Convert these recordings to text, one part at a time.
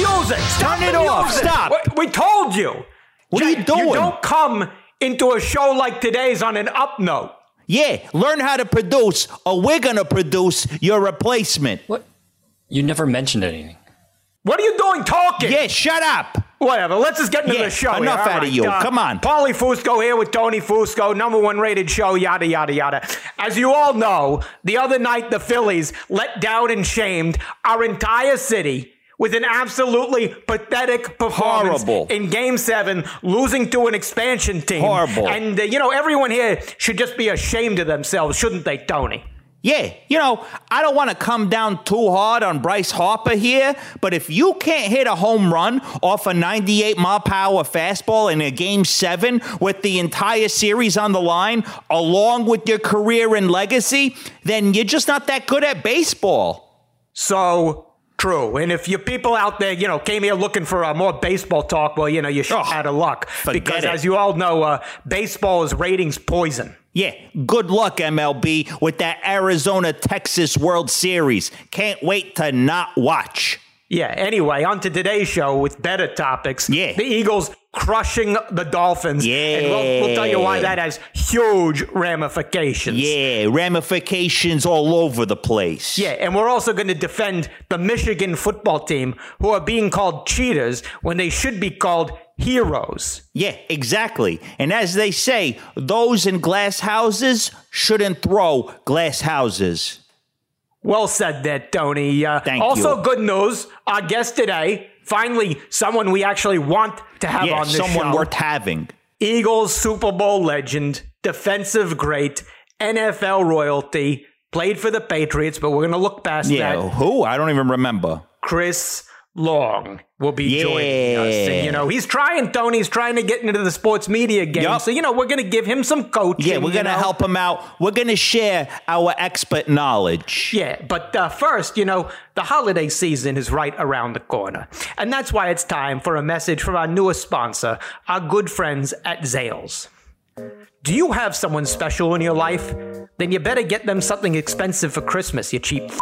Music! Stop Turn it the off. music! Stop. We, we told you. What are you doing? You don't come into a show like today's on an up note. Yeah, learn how to produce, or we're gonna produce your replacement. What? You never mentioned anything. What are you doing talking? Yeah, shut up. Whatever. Let's just get into Yeah, the show. enough here. All out of you. Uh, come on. Paulie Fusco here with Tony Fusco, number one rated show, yada, yada, yada. As you all know, the other night the Phillies let down and shamed our entire city with an absolutely pathetic performance Horrible. in game seven, losing to an expansion team. Horrible. And, uh, you know, everyone here should just be ashamed of themselves, shouldn't they, Tony? Yeah, you know, I don't want to come down too hard on Bryce Harper here, but if you can't hit a home run off a 98 mile per hour fastball in a game seven with the entire series on the line, along with your career and legacy, then you're just not that good at baseball. So true. And if you people out there, you know, came here looking for uh, more baseball talk, well, you know, you should Oh, out of luck because, it. as you all know, uh, baseball is ratings poison. Yeah, good luck, MLB, with that Arizona Texas World Series. Can't wait to not watch. Yeah. Anyway, on to today's show with better topics. Yeah. The Eagles crushing the Dolphins. Yeah. And we'll, we'll tell you why that has huge ramifications. Yeah, ramifications all over the place. Yeah, and we're also going to defend the Michigan football team, who are being called cheaters when they should be called heroes. Yeah, exactly. And as they say, those in glass houses shouldn't throw glass houses. Well said there, Tony. Uh, Thank also, you. good news. Our guest today, finally, someone we actually want to have yeah, on this show. someone show. worth having. Eagles Super Bowl legend, defensive great, NFL royalty, played for the Patriots, but we're going to look past Yeah, that. who? I don't even remember. Chris Long will be Yeah. joining us. And, you know, he's trying, Tony, he's trying to get into the sports media game. Yup. So, you know, we're going to give him some coaching. Yeah, we're going to help him out. We're going to share our expert knowledge. Yeah, but uh, first, you know, the holiday season is right around the corner. And that's why it's time for a message from our newest sponsor, our good friends at Zales. Do you have someone special in your life? Then you better get them something expensive for Christmas, you cheap f-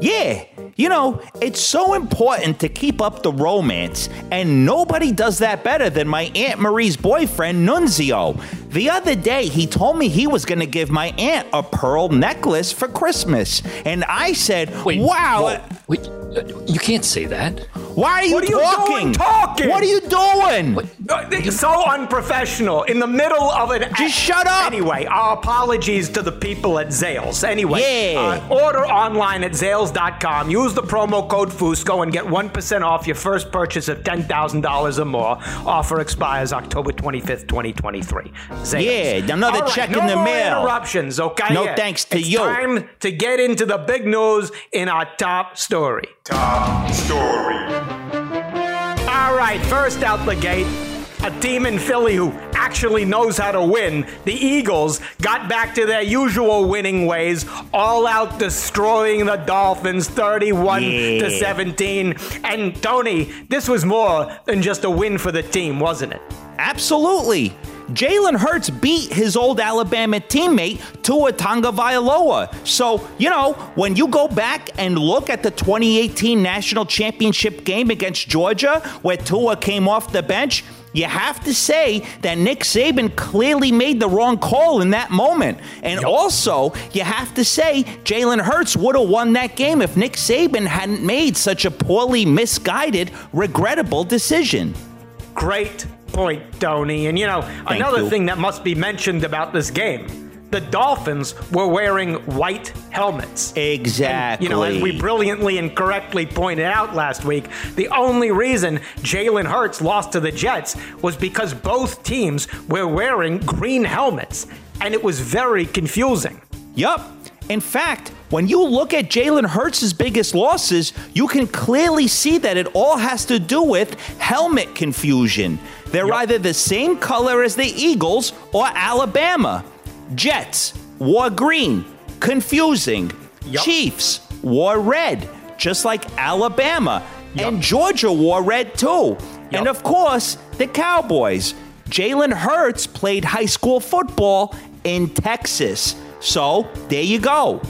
Yeah, you know, it's so important to keep up the romance, and nobody does that better than my Aunt Marie's boyfriend, Nunzio. The other day, he told me he was going to give my aunt a pearl necklace for Christmas. And I said, Wait, wow. whoa, wait, uh, you can't say that. Why are you What are you talking? doing talking? What are you doing? Uh, So unprofessional in the middle of an. Just shut up. Anyway, our apologies to the people at Zales. Anyway, Yeah. uh, order online at Zales.com. Use the promo code Fusco and get 1% off your first purchase of $10,000 or more. Offer expires October 25th, 2023. Zales. Yeah, another All right, check no in the more mail. interruptions, okay? No Yeah. thanks to it's you. time to get into the big news in our top story. Top story. All right, first out the gate, a team in Philly who actually knows how to win. The Eagles got back to their usual winning ways, all out destroying the Dolphins 31 to 17. And Tony, this was more than just a win for the team, wasn't it? Absolutely. Jalen Hurts beat his old Alabama teammate Tua Tagovailoa. So, you know, when you go back and look at the 2018 national championship game against Georgia, where Tua came off the bench, you have to say that Nick Saban clearly made the wrong call in that moment. And also, you have to say Jalen Hurts would have won that game if Nick Saban hadn't made such a poorly misguided, regrettable decision. Great point, Tony. And you know, another you. thing that must be mentioned about this game. The Dolphins were wearing white helmets. Exactly. You know, as we brilliantly and correctly pointed out last week, the only reason Jalen Hurts lost to the Jets was because both teams were wearing green helmets, and it was very confusing. Yup. In fact, when you look at Jalen Hurts' biggest losses, you can clearly see that it all has to do with helmet confusion. They're either the same color as the Eagles or Alabama. Jets wore green, confusing. Yup. Chiefs wore red, just like Alabama. And Georgia wore red too. And of course, the Cowboys. Jalen Hurts played high school football in Texas. So there you go.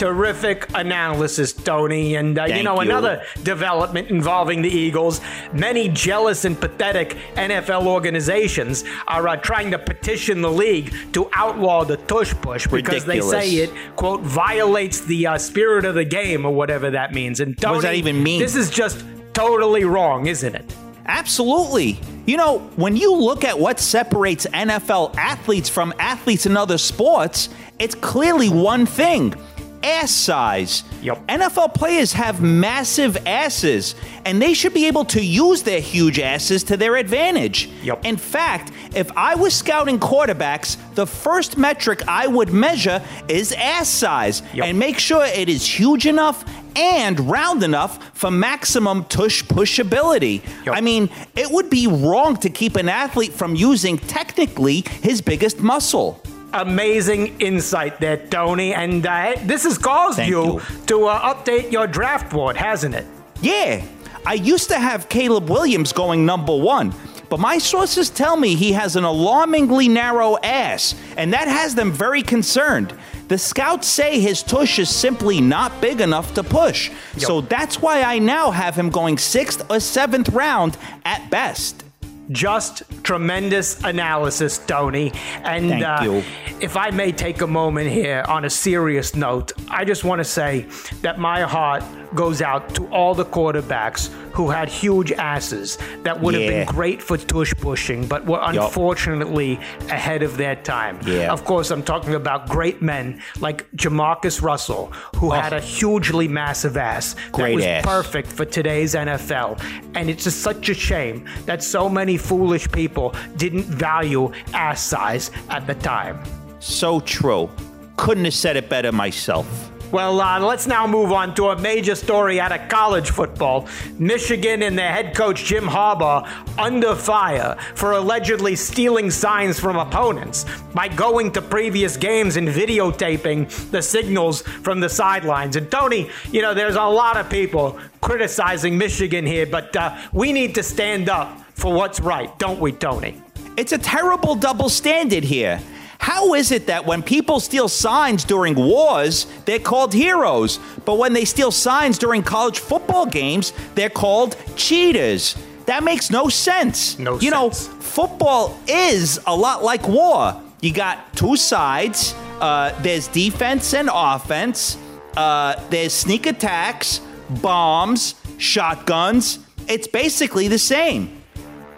Terrific analysis, Tony. And, uh, you know, you. another development involving the Eagles. Many jealous and pathetic NFL organizations are uh, trying to petition the league to outlaw the tush push because they say it, quote, violates the uh, spirit of the game or whatever that means. And Tony, does that even mean? This is just totally wrong, isn't it? Absolutely. You know, when you look at what separates NFL athletes from athletes in other sports, it's clearly one thing ass size. Yep. NFL players have massive asses, and they should be able to use their huge asses to their advantage. Yep. In fact, if I was scouting quarterbacks, the first metric I would measure is ass size Yep. and make sure it is huge enough and round enough for maximum tush pushability. Yep. I mean, it would be wrong to keep an athlete from using technically his biggest muscle. Amazing insight there, Tony. And uh, this has caused you, you. to uh, update your draft board, hasn't it? Yeah, I used to have Caleb Williams going number one, but my sources tell me he has an alarmingly narrow ass, and that has them very concerned. The scouts say his tush is simply not big enough to push, so that's why I now have him going sixth or seventh round at best. Just tremendous analysis, Tony. And uh, if I may take a moment here on a serious note, I just want to say that my heart goes out to all the quarterbacks who had huge asses that would have been great for tush pushing, but were unfortunately ahead of their time. Yeah. Of course, I'm talking about great men like Jamarcus Russell, who oh. had a hugely massive ass that Oh. Was ass. perfect for today's NFL. And it's just such a shame that so many foolish people didn't value ass size at the time. So true. Couldn't have said it better myself. Well, uh, let's now move on to a major story out of college football. Michigan and their head coach Jim Harbaugh under fire for allegedly stealing signs from opponents by going to previous games and videotaping the signals from the sidelines. And Tony, you know, there's a lot of people criticizing Michigan here, but uh, we need to stand up for what's right, don't we, Tony? It's a terrible double standard here. How is it that when people steal signs during wars, they're called heroes, but when they steal signs during college football games, they're called cheaters? That makes no sense. No you sense. know, football is a lot like war. You got two sides. Uh, there's defense and offense. Uh, there's sneak attacks, bombs, shotguns. It's basically the same.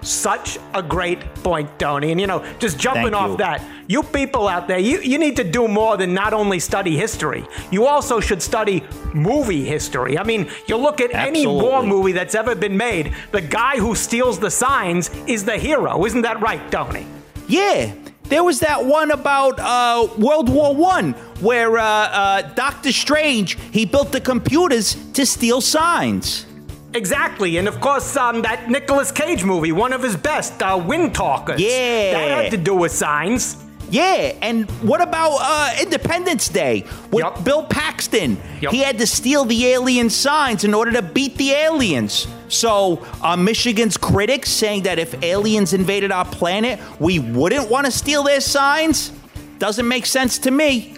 Such a great point, Tony. And you know, just jumping Thank off you. that, you people out there, you, you need to do more than not only study history. You also should study movie history. I mean, you look at any war movie that's ever been made, the guy who steals the signs is the hero. Isn't that right, Tony? Yeah, there was that one about uh, World War One where uh, uh, Doctor Strange he built the computers to steal signs. Exactly, and of course, um, that Nicolas Cage movie, one of his best, uh, Wind Talkers. Yeah. that had to do with signs. Yeah, and what about uh, Independence Day with Yup. Bill Paxton? Yup. He had to steal the alien signs in order to beat the aliens. So, uh, Michigan's critics saying that if aliens invaded our planet, we wouldn't want to steal their signs? Doesn't make sense to me.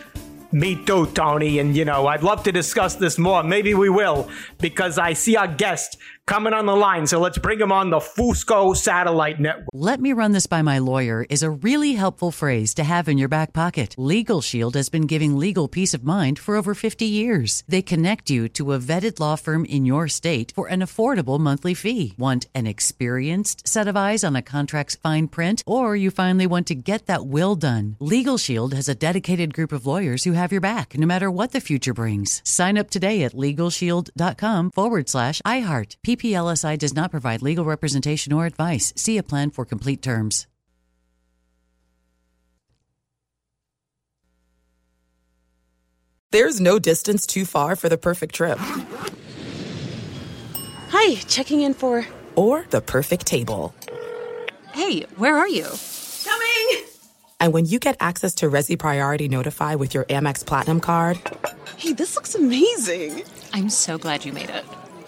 Me too, Tony. And, you know, I'd love to discuss this more. Maybe we will, because I see our guest coming on the line. So let's bring him on the Fusco Satellite Network. Let me run this by my lawyer is a really helpful phrase to have in your back pocket. Legal Shield has been giving legal peace of mind for over 50 years. They connect you to a vetted law firm in your state for an affordable monthly fee. Want an experienced set of eyes on a contract's fine print, or you finally want to get that will done? Legal Shield has a dedicated group of lawyers who have your back no matter what the future brings. Sign up today at LegalShield.com forward slash iHeart. PPLSI does not provide legal representation or advice. See a plan for complete terms. There's no distance too far for the perfect trip. Hi, checking in for. Or the perfect table. Hey, where are you? Coming! And when you get access to Resy Priority Notify with your Amex Platinum card Hey, this looks amazing! I'm so glad you made it.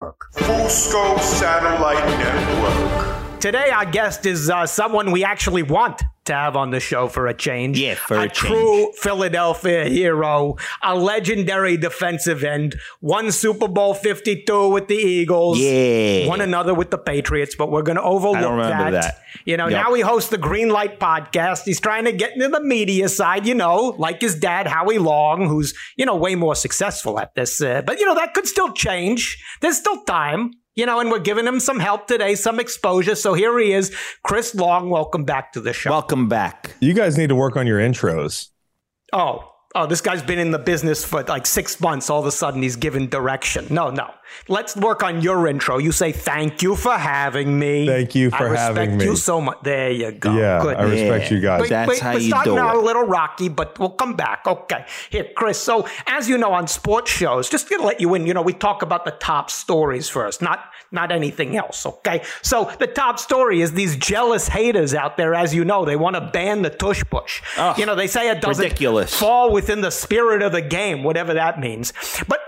Fusco Satellite Network. Today, our guest is uh, someone we actually want to have on the show for a change. Yeah, for a true Philadelphia hero, a legendary defensive end, won Super Bowl 52 with the Eagles, Yeah. won another with the Patriots, but we're going to overlook remember that. You know, Yep. now he hosts the Green Light podcast. He's trying to get into the media side, you know, like his dad, Howie Long, who's, you know, way more successful at this. Uh, but, you know, that could still change. There's still time. You know, and we're giving him some help today, some exposure. So here he is, Chris Long. Welcome back to the show. Welcome back. You guys need to work on your intros. Oh, oh, this guy's been in the business for like six months. All of a sudden, he's given direction. No, no. Let's work on your intro. You say thank you for having me. Thank you for I respect having me. you so much. There you go. yeah, Good. I respect Yeah. you guys. Wait, That's wait, how we're you starting do out it. a little rocky, but we'll come back. Okay. Here, Chris. So, as you know, on sports shows, just to let you in, you know, we talk about the top stories first, not not anything else. Okay. So the top story is these jealous haters out there, as you know, they want to ban the tush push. You know, they say it doesn't ridiculous. fall within the spirit of the game, whatever that means. But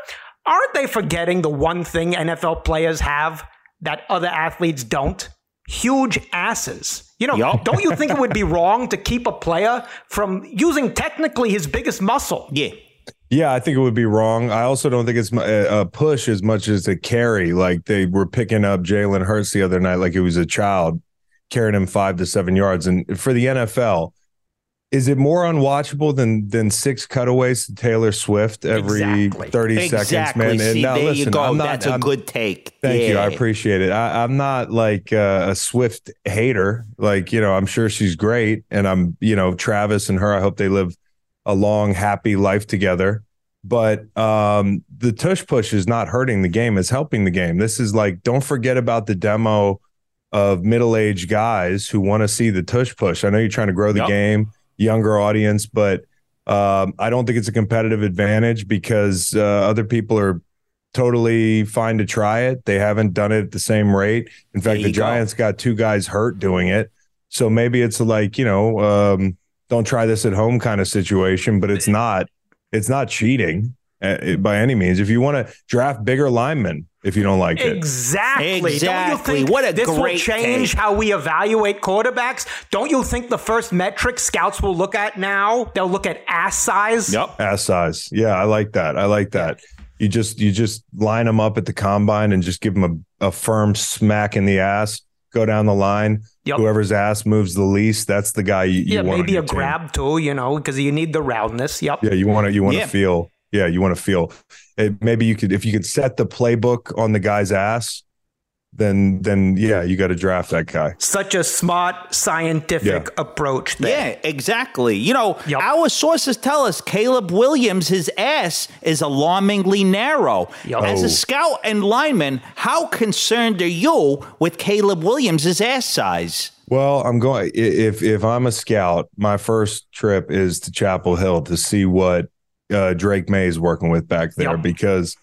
aren't they forgetting the one thing NFL players have that other athletes don't? Huge asses. You know, Yup. don't you think it would be wrong to keep a player from using technically his biggest muscle? Yeah. Yeah, I think it would be wrong. I also don't think it's a a push as much as a carry. Like they were picking up Jalen Hurts the other night, like he was a child, carrying him five to seven yards. And for the NFL, is it more unwatchable than than six cutaways to Taylor Swift every Exactly. 30 Exactly. seconds, man? And See, now, listen. I'm not, That's a I'm- good take. Thank you. I appreciate it. I, I'm not like uh, a Swift hater. Like, you know, I'm sure she's great. And I'm, you know, Travis and her, I hope they live a long, happy life together. But um, the tush push is not hurting the game, it's helping the game. This is like, don't forget about the demo of middle aged guys who want to see the tush push. I know you're trying to grow the Yep. game, younger audience, but um, I don't think it's a competitive advantage because uh, other people are totally fine to try it. They haven't done it at the same rate. In fact, the go. Giants got two guys hurt doing it. So maybe it's like, you know, um, don't try this at home kind of situation, but it's not it's not cheating uh, by any means. If you want to draft bigger linemen if you don't like it. Exactly. Don't you Exactly. think What a this will change take. how we evaluate quarterbacks? Don't you think the first metric scouts will look at now? They'll look at ass size. Yep. ass size. Yeah, I like that. I like that. You just you just line them up at the combine and just give them a, a firm smack in the ass. Go down the line. Yep. Whoever's ass moves the least, that's the guy you, you Yeah, want. maybe a team. grab too, you know, because you need the roundness. Yep. Yeah, you want to you want to Yeah. feel. Yeah, you want to feel. It, maybe you could if you could set the playbook on the guy's ass, then then yeah, you got to draft that guy. Such a smart scientific Yeah. approach there. Yeah, exactly. You know, Yep. our sources tell us Caleb Williams, his ass is alarmingly narrow. Yep. As Oh. a scout and lineman, how concerned are you with Caleb Williams' ass size? Well, I'm going. If if I'm a scout, my first trip is to Chapel Hill to see what uh, Drake Maye is working with back there Yep. because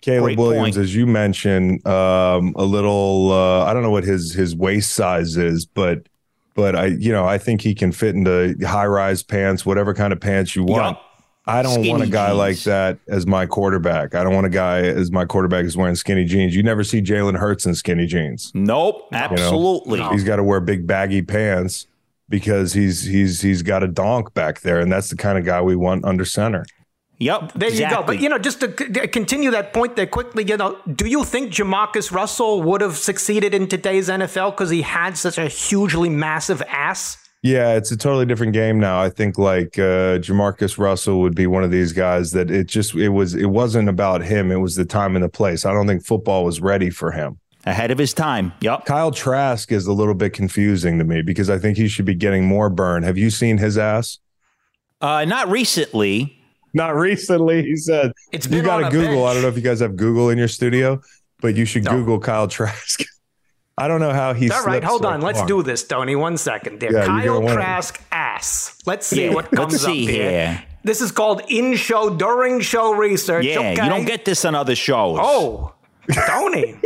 Caleb Great Williams, point. as you mentioned, um, a little. Uh, I don't know what his his waist size is, but but I you know I think he can fit into high rise pants, whatever kind of pants you want. Yup. I don't want a guy jeans. like that as my quarterback. I don't want a guy as my quarterback is wearing skinny jeans. You never see Jalen Hurts in skinny jeans. Nope, absolutely. He's got to wear big baggy pants because he's he's he's got a donk back there, and that's the kind of guy we want under center. Yep. There you go. But you know, just to c- continue that point there quickly, you know, do you think Jamarcus Russell would have succeeded in today's NFL because he had such a hugely massive ass? Yeah, it's a totally different game now. I think like uh, Jamarcus Russell would be one of these guys that it just it was it wasn't about him. It was the time and the place. I don't think football was ready for him. Ahead of his time. Yep. Kyle Trask is a little bit confusing to me because I think he should be getting more burn. Have you seen his ass? Uh, not recently. Not recently. He said It's you got to a Google. I don't know if you guys have Google in your studio, but you should No. Google Kyle Trask. I don't know how he. All right, slips hold so on. Let's do this, Tony. One second there. Yeah, you're Kyle gonna want it. Trask ass. Let's see Yeah, what let's comes see up here. here. This is called in show during show research. Yeah, okay? you don't get this on other shows. Oh, Tony.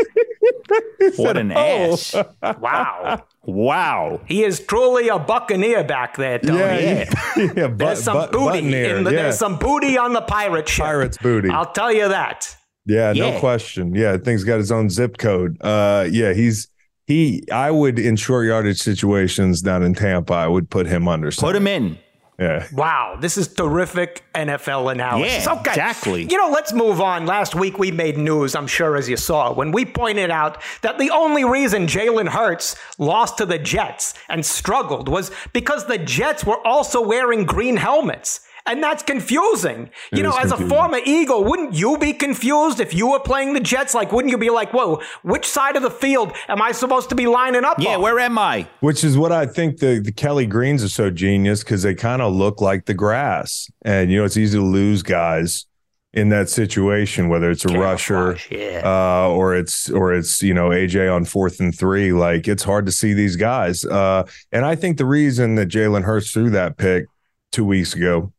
what an ass. wow. Wow. He is truly a buccaneer back there, Tony. Yeah, yeah, yeah. But, There's some but, booty. button in the, yeah. There's some booty on the pirate ship. Pirates booty. I'll tell you that. Yeah, no Yeah. question. Yeah, thing's got his own zip code. Uh, yeah, he's he. I would in short yardage situations down in Tampa, I would put him under. Put him in. Yeah. Wow, this is terrific NFL analysis. Yeah, okay. exactly. You know, let's move on. Last week we made news, I'm sure, as you saw, when we pointed out that the only reason Jalen Hurts lost to the Jets and struggled was because the Jets were also wearing green helmets. And that's confusing. You know, is as a former Eagle, wouldn't you be confused if you were playing the Jets? Like, wouldn't you be like, whoa, which side of the field am I supposed to be lining up Yeah, on? where am I? Which is what I think the, the Kelly Greens are so genius because they kind of look like the grass. And, you know, it's easy to lose guys in that situation, whether it's a rusher yeah. uh, or it's, or it's, you know, AJ on fourth and three. Like it's hard to see these guys. Uh, and I think the reason that Jalen Hurts threw that pick two weeks ago,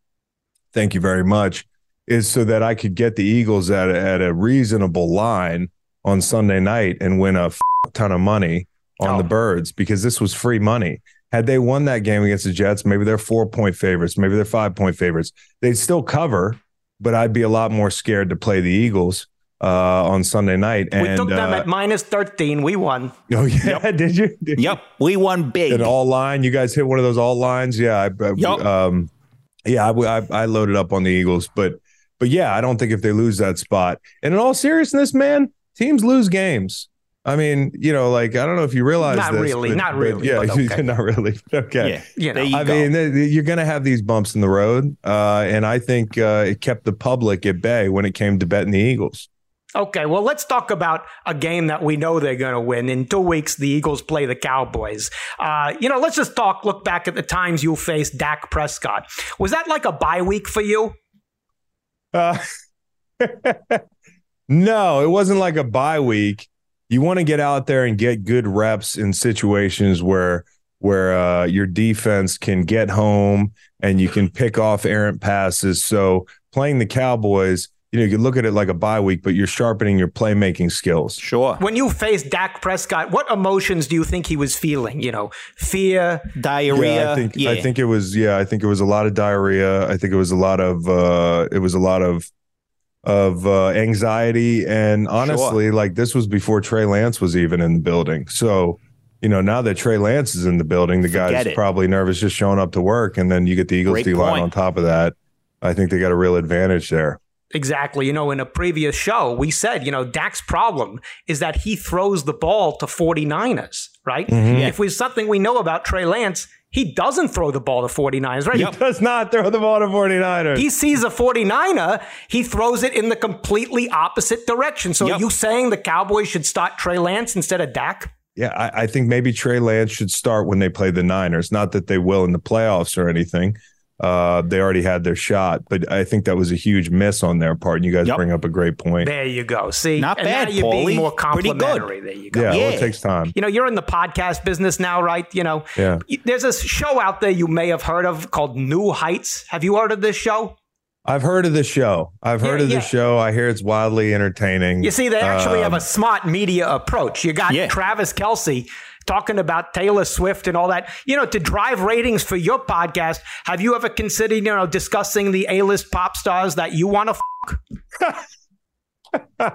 thank you very much, is so that I could get the Eagles at, a- at a reasonable line on Sunday night and win a f- ton of money on the Oh. birds because this was free money. Had they won that game against the Jets, maybe they're four point favorites, maybe they're five point favorites. They'd still cover, but I'd be a lot more scared to play the Eagles uh, on Sunday night. And we took them uh, at minus 13. We won. oh yeah, did you? Did you? Yep, we won big. An all line. You guys hit one of those all lines. Yeah. I, Yup. um, yeah. I, I, I loaded up on the Eagles, but but yeah, I don't think if they lose that spot. And in all seriousness, man, teams lose games. I mean, you know, like I don't know if you realize Not this, really, but- not really, yeah, okay. not really. Okay, Yeah, You know, I go. mean, you're going to have these bumps in the road, uh, and I think uh, it kept the public at bay when it came to betting the Eagles. Okay, well, let's talk about a game that we know they're going to win. In two weeks, the Eagles play the Cowboys. Uh, you know, let's just talk, look back at the times you faced Dak Prescott. Was that like a bye week for you? Uh, no, it wasn't like a bye week. You want to get out there and get good reps in situations where where uh, your defense can get home and you can pick off errant passes. So playing the Cowboys, you know, you can look at it like a bye week, but you're sharpening your playmaking skills. Sure. When you faced Dak Prescott, what emotions do you think he was feeling? You know, fear, Diarrhea. Yeah, I think yeah. I think it was yeah, I think it was a lot of diarrhea. I think it was a lot of uh it was a lot of of uh anxiety and honestly like this was before Trey Lance was even in the building. So, you know, now that Trey Lance is in the building, the Forget guy's it. probably nervous just showing up to work and then you get the Eagles Great D line on top of that. I think they got a real advantage there. Exactly. You know, in a previous show, we said, you know, Dak's problem is that he throws the ball to 49ers, right? Mm-hmm. If there's something we know about Trey Lance, he doesn't throw the ball to 49ers, right? He does not throw the ball to 49ers. He sees a 49er, he throws it in the completely opposite direction. So Yep. are you saying the Cowboys should start Trey Lance instead of Dak? Yeah, I, I think maybe Trey Lance should start when they play the Niners. Not that they will in the playoffs or anything. Uh, they already had their shot, but I think that was a huge miss on their part. And you guys Yep. bring up a great point. There you go. See, Not and bad, you're being Paulie. more Pretty good. complimentary. There you go. Yeah, well, it takes time. You know, you're in the podcast business now, right? You know, Yeah. there's a show out there you may have heard of called New Heights. Have you heard of this show? I've heard of the show. I've heard Yeah, of the yeah. show. I hear it's wildly entertaining. You see, they actually have Um, a smart media approach. You got Yeah. Travis Kelce talking about Taylor Swift and all that. You know, to drive ratings for your podcast, have you ever considered, you know, discussing the A-list pop stars that you want to f-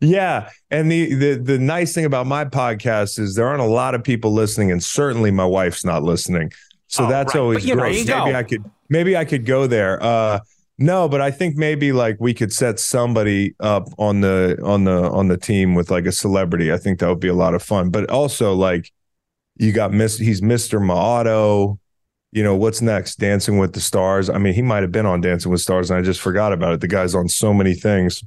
Yeah, and the, the the nice thing about my podcast is there aren't a lot of people listening, and certainly my wife's not listening. So Oh, that's right. always But, you know, great. maybe go. I could maybe I could go there. Uh, no, but I think maybe like we could set somebody up on the on the on the team with like a celebrity. I think that would be a lot of fun. But also like you got Miss he's Mr. Maato. You know, what's next? Dancing with the Stars. I mean, he might have been on Dancing with Stars and I just forgot about it. The guy's on so many things.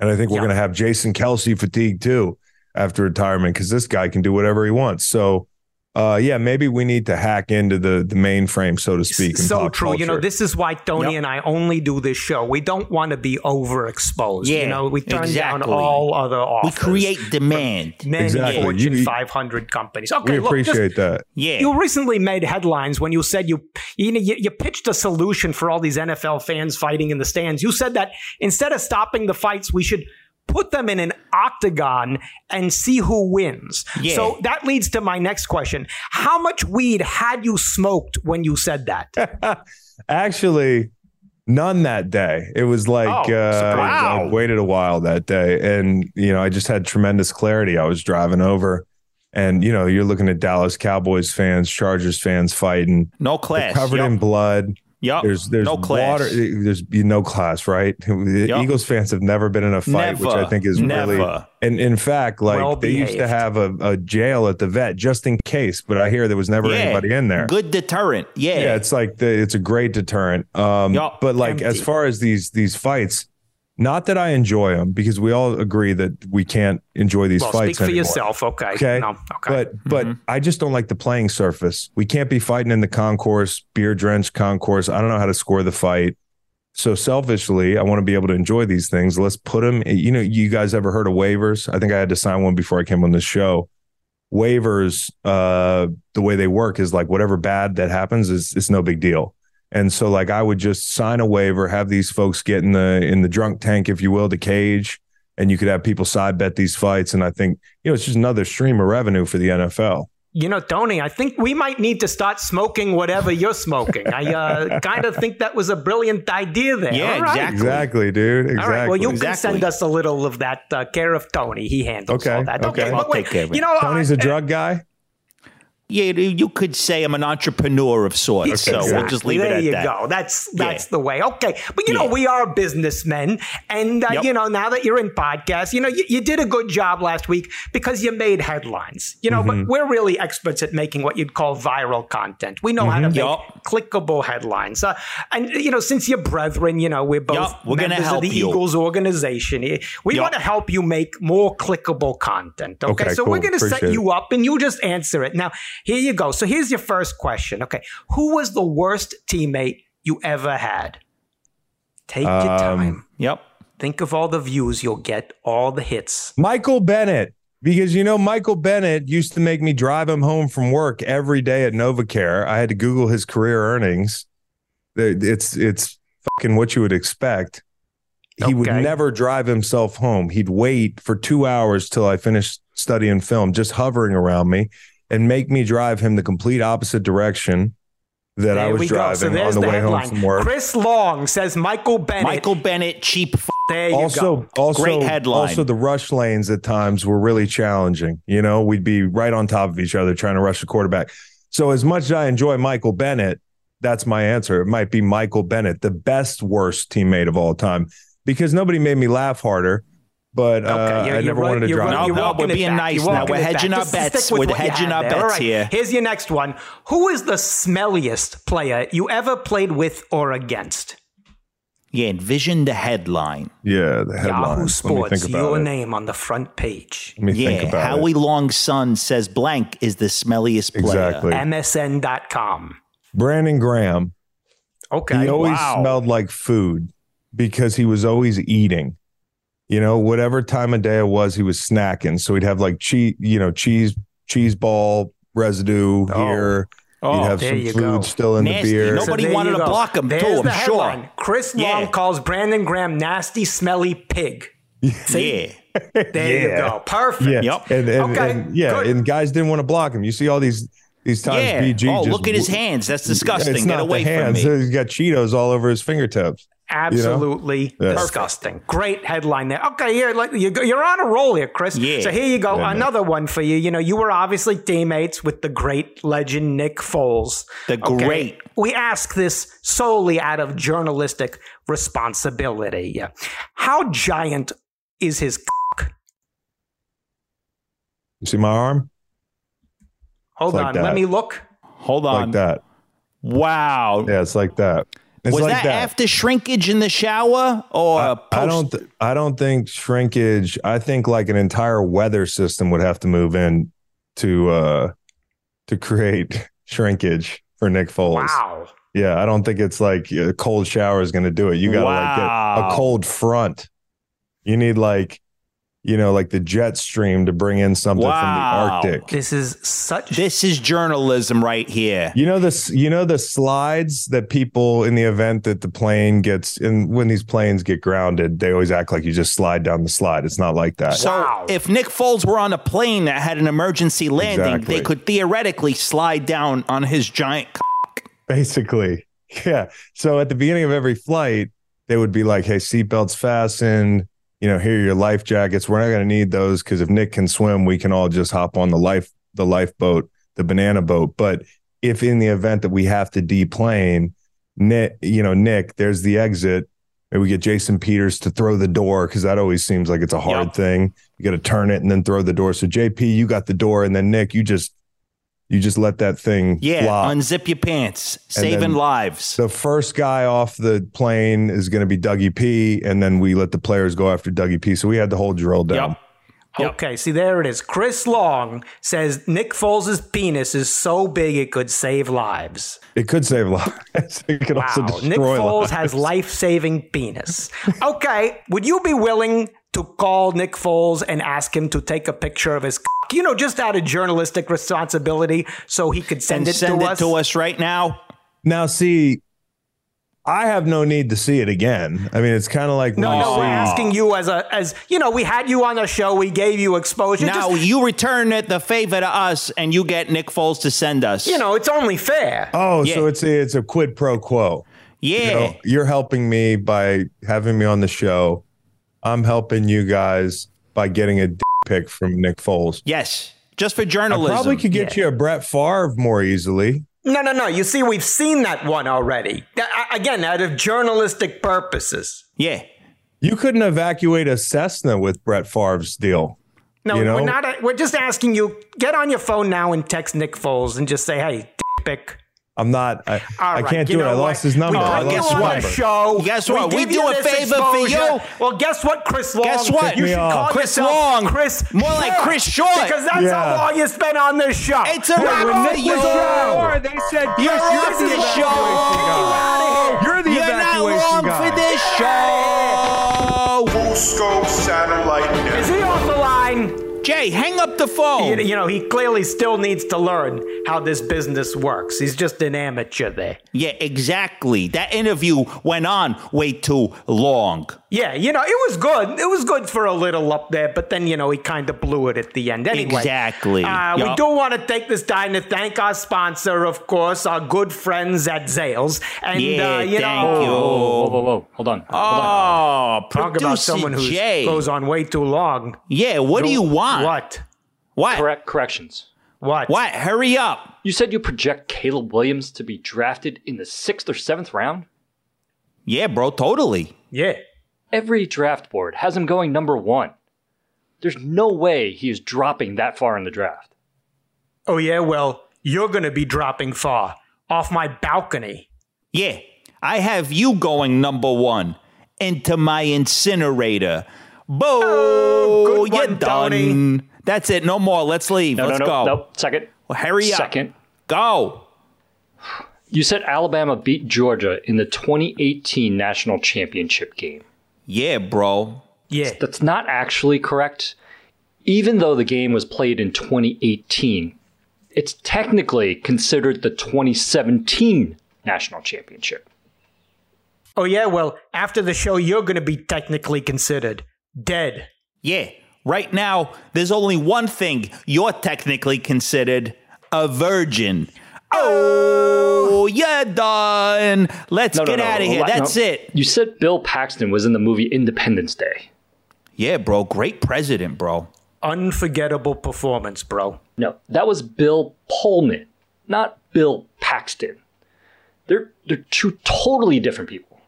And I think we're Yeah. going to have Jason Kelce fatigue too after retirement because this guy can do whatever he wants. So, uh, yeah, maybe we need to hack into the the mainframe, so to speak. in so pop true. You know, this is why Tony Yep. and I only do this show. We don't want to be overexposed. Yeah, you Yeah, know, we turn down all other offers. we create demand. many Exactly. Fortune You- 500 companies. Okay, we look, just- appreciate that. Yeah. You recently made headlines when you said you you, know, you you pitched a solution for all these NFL fans fighting in the stands. You said that instead of stopping the fights, we should put them in an octagon and see who wins. Yeah. So that leads to my next question. How much weed had you smoked when you said that? Actually, none that day. It was like Oh, uh, surprise. I waited a while that day, and you know, I just had tremendous clarity. I was driving over, and you know, you're looking at Dallas Cowboys fans, Chargers fans fighting, No They're class. covered Yup. in blood. Yup. There's there's no class. water. There's no class, right? The Yup. Eagles fans have never been in a fight, which I think is really. Never. And in fact, like Well they used to have a, a jail at the vet just in case, but I hear there was never Yeah. anybody in there. Good deterrent. Yeah. Yeah, it's like the, it's a great deterrent. Um, Yup. but like as far as these these fights, not that I enjoy them because we all agree that we can't enjoy these well, fights. speak for anymore. yourself. Okay. Okay. No, okay. But but I just don't like the playing surface. We can't be fighting in the concourse, beer drenched concourse. I don't know how to score the fight. So selfishly, I want to be able to enjoy these things. Let's put them. You know, you guys ever heard of waivers? I think I had to sign one before I came on this show. Waivers, uh, the way they work is like whatever bad that happens is it's no big deal. And so like I would just sign a waiver, have these folks get in the in the drunk tank, if you will, the cage, and you could have people side bet these fights. And I think you know it's just another stream of revenue for the NFL. You know, Tony, I think we might need to start smoking whatever you're smoking. I uh, kind of think that was a brilliant idea there. Yeah, All right. exactly. Exactly, dude. Exactly. All right. Well, you can send us a little of that uh, care of Tony. He handles Okay, all that. okay. but I'll wait, take care of it. You know, Tony's uh, a drug guy. Yeah, you could say I'm an entrepreneur of sorts. So we'll just leave there it at you that. go. That's that's Yeah. the way. Okay, but you know Yeah. we are businessmen, and uh, Yep. you know now that you're in podcast, you know you, you did a good job last week because you made headlines. You know, Mm-hmm. but we're really experts at making what you'd call viral content. We know how to make Yup. clickable headlines, uh, and you know since you're brethren, you know we're both Yup, we're members help of the you. Eagles organization. We Yup. want to help you make more clickable content. Okay, Okay, so cool. we're going to set you up, and you just answer it. Now here you go. So here's your first question. Okay, who was the worst teammate you ever had? Take your Um, time. Yep. Think of all the views you'll get, all the hits. Michael Bennett, because you know Michael Bennett used to make me drive him home from work every day at NovaCare. I had to Google his career earnings. It's it's fucking what you would expect. He would never drive himself home. He'd wait for two hours till I finished studying film, just hovering around me, and make me drive him the complete opposite direction that I was driving So on the, the, way headline. home from work. Chris Long says Michael Bennett. Michael Bennett, cheap. F- there you also, go. also, Great headline. Also, the rush lanes at times were really challenging. You know, we'd be right on top of each other trying to rush the quarterback. So, as much as I enjoy Michael Bennett, that's my answer. It might be Michael Bennett, the best worst teammate of all time, because nobody made me laugh harder. But uh, Okay, you're- I never wanted to you're drive. run- No, no, we're being back. nice You're now. walking We're it back. hedging our bets. stick with We're hedging our bets All right, here. Here's your next one. Who is the smelliest player you ever played with or against? Yeah, envision the headline. yeah, the headlines. Yahoo Let me Sports, think about your it. name on the front page. Let me think Yeah, about Howie it. Long's son says blank is the smelliest player. Exactly. MSN.com. Brandon Graham. Okay. He always wow. smelled like food because he was always eating. You know, whatever time of day it was, he was snacking. So he'd have like cheese, you know, cheese, cheese ball residue Oh. here. Oh, He'd have there some you food go. still in Nasty. the beer. Nobody there wanted to go. block him, There's too, I'm the sure. headline. Chris Long Yeah. calls Brandon Graham nasty, smelly pig. See? Yeah. There you Yeah. go. Perfect. yeah, Yep. and, and, Okay, and- yeah, good. and guys didn't want to block him. You see all these these times. Yeah. BG. oh, just look at his hands. That's disgusting. It's Get not away the from me. He's got Cheetos all over his fingertips. Absolutely Yeah. disgusting. Great headline there. Okay, here, like you go, you're on a roll here, Chris. Yeah. So here you go. Yeah, man. Another one for you. You know, you were obviously teammates with the great legend Nick Foles. The great. We ask this solely out of journalistic responsibility. How giant is his? cock? You see my arm? Hold Like on, that. let me look. Hold on. Like that. Wow. Yeah, it's like that. It's Was like that, after shrinkage in the shower or I, post? I don't. Th- I don't think shrinkage. I think like an entire weather system would have to move in to uh to create shrinkage for Nick Foles. Wow. Yeah, I don't think it's like a cold shower is going to do it. You got to like get a cold front. You need like, you know, like the jet stream to bring in something Wow. from the Arctic. This is such. This is journalism right here. You know this. You know the slides that people in the event that the plane gets and when these planes get grounded, they always act like you just slide down the slide. It's not like that. So Wow. if Nick Foles were on a plane that had an emergency landing, Exactly. they could theoretically slide down on his giant. c- Basically, yeah. So at the beginning of every flight, they would be like, "Hey, seatbelts fastened. You know, here are your life jackets. We're not going to need those because if Nick can swim, we can all just hop on the life the lifeboat, the banana boat. But if in the event that we have to deplane, Nick, you know, Nick, there's the exit. Maybe we get Jason Peters to throw the door because that always seems like it's a hard Yep. thing. You got to turn it and then throw the door. So JP, you got the door, and then Nick, you just you just let that thing Yeah, flop. unzip your pants, saving lives. The first guy off the plane is going to be Dougie P, and then we let the players go after Dougie P. So we had the whole drill down. Yep. Okay, see there it is. Chris Long says Nick Foles' penis is so big it could save lives. It could save lives. it could also Wow, destroy Nick Foles lives. has life-saving penis. Okay, would you be willing to call Nick Foles and ask him to take a picture of his, cock? you know, just out of journalistic responsibility, so he could send And it send to it us? to us right now. Now, see, I have no need to see it again. I mean, it's kind of like No, when you no, we're asking you as a as you know, we had you on the show, we gave you exposure. Now Just, you return it the favor to us, and you get Nick Foles to send us. you know, it's only fair. Oh, Yeah. so it's a it's a quid pro quo. yeah. You know, you're helping me by having me on the show. I'm helping you guys by getting a dick pic from Nick Foles. yes. just for journalism. I journalism. probably could get you a Brett Favre more easily. No, no, no. You see, we've seen that one already. Th- Again, out of journalistic purposes. Yeah. You couldn't evacuate a Cessna with Brett Favre's deal. No, you know? we're not. We're just asking you. Get on your phone now and text Nick Foles and just say, "Hey, dick pic." I'm not. I, All I can't you do it. know I what? lost his number. We I bring you lost his on the number. show. Guess what? We give do you a this favor for you. Well, guess what, Chris Long? Guess what? You Me should call Chris yourself Long. Chris. More like Chris Short. Because that's Yeah. how long you spent on this show. It's a You're wrap with for Nick you. Foles. They said You're Chris, off the the show. guy. You're the You're not evacuation wrong guy. for this show. Fusco Satellite Is he Jay, hang up the phone. You, you know, he clearly still needs to learn how this business works. He's just an amateur there. Yeah, exactly. That interview went on way too long. Yeah, you know, it was good. It was good for a little up there, but then, you know, he kind of blew it at the end. Anyway, Exactly. Uh, We do want to take this time to thank our sponsor, of course, our good friends at Zales. And, Yeah, uh, you thank know, you. Whoa, whoa, whoa, whoa. Hold on. Hold on. Oh, talk about someone who goes on way too long. Yeah, what do you want? What? What? Correct corrections. What? What? Hurry up. You said you project Caleb Williams to be drafted in the sixth or seventh round? Yeah, bro, totally. Yeah. Every draft board has him going number one. There's no way he is dropping that far in the draft. Oh, yeah, well, you're going to be dropping far off my balcony. Yeah, I have you going number one into my incinerator. Boo! Oh, good You're one, done. Tony. That's it. No more. Let's leave. No, Let's no, no, go. no. Second. Well, hurry up. Second. Go. You said Alabama beat Georgia in the 2018 national championship game. Yeah, bro. Yeah. That's not actually correct. Even though the game was played in 2018, it's technically considered the 2017 national championship. Oh, yeah, well, after the show, you're going to be technically considered dead. Yeah. Right now, there's only one thing you're technically considered a virgin. Oh, you're done. Let's No, no, get no, out of here. no. That's it. You said Bill Paxton was in the movie Independence Day. Yeah, bro. Great president, bro. Unforgettable performance, bro. No, that was Bill Pullman, not Bill Paxton. They're they're two totally different people.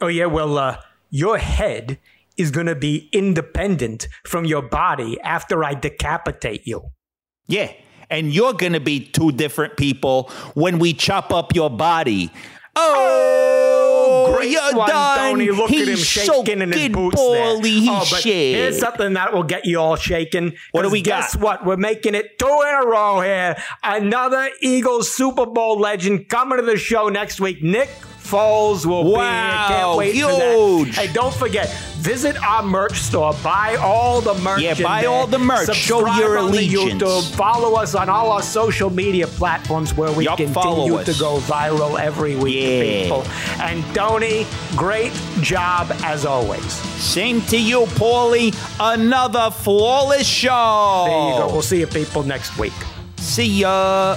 Oh, yeah, well, uh, your head is going to be independent from your body after I decapitate you. Yeah. And you're going to be two different people when we chop up your body. Oh, oh Great you're one, done. Tony. Look He's at him shaking in his boots poorly. there. Oh, but shit. here's something that will get you all shaken. What do we guess got? what? We're making it two in a row here. Another Eagles Super Bowl legend coming to the show next week. Nick Foles will be. Wow, Can't wait huge. Hey, don't forget, visit our merch store. Buy all the merch. Yeah, buy all the merch. Show Subscribe your on the allegiance. YouTube. Follow us on all our social media platforms where we follow continue to go viral every week, Yeah. people. And Tony, great job as always. Same to you, Paulie. Another flawless show. There you go. We'll see you people next week. See ya.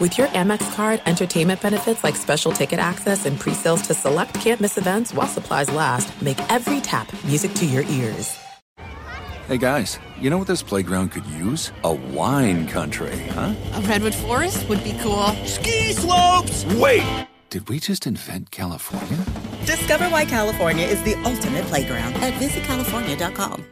With your Amex card, entertainment benefits like special ticket access and pre-sales to select campus events while supplies last make every tap music to your ears. Hey guys, you know what this playground could use? A wine country, huh? A redwood forest would be cool. Ski slopes! Wait! Did we just invent California? Discover why California is the ultimate playground at visitcalifornia.com.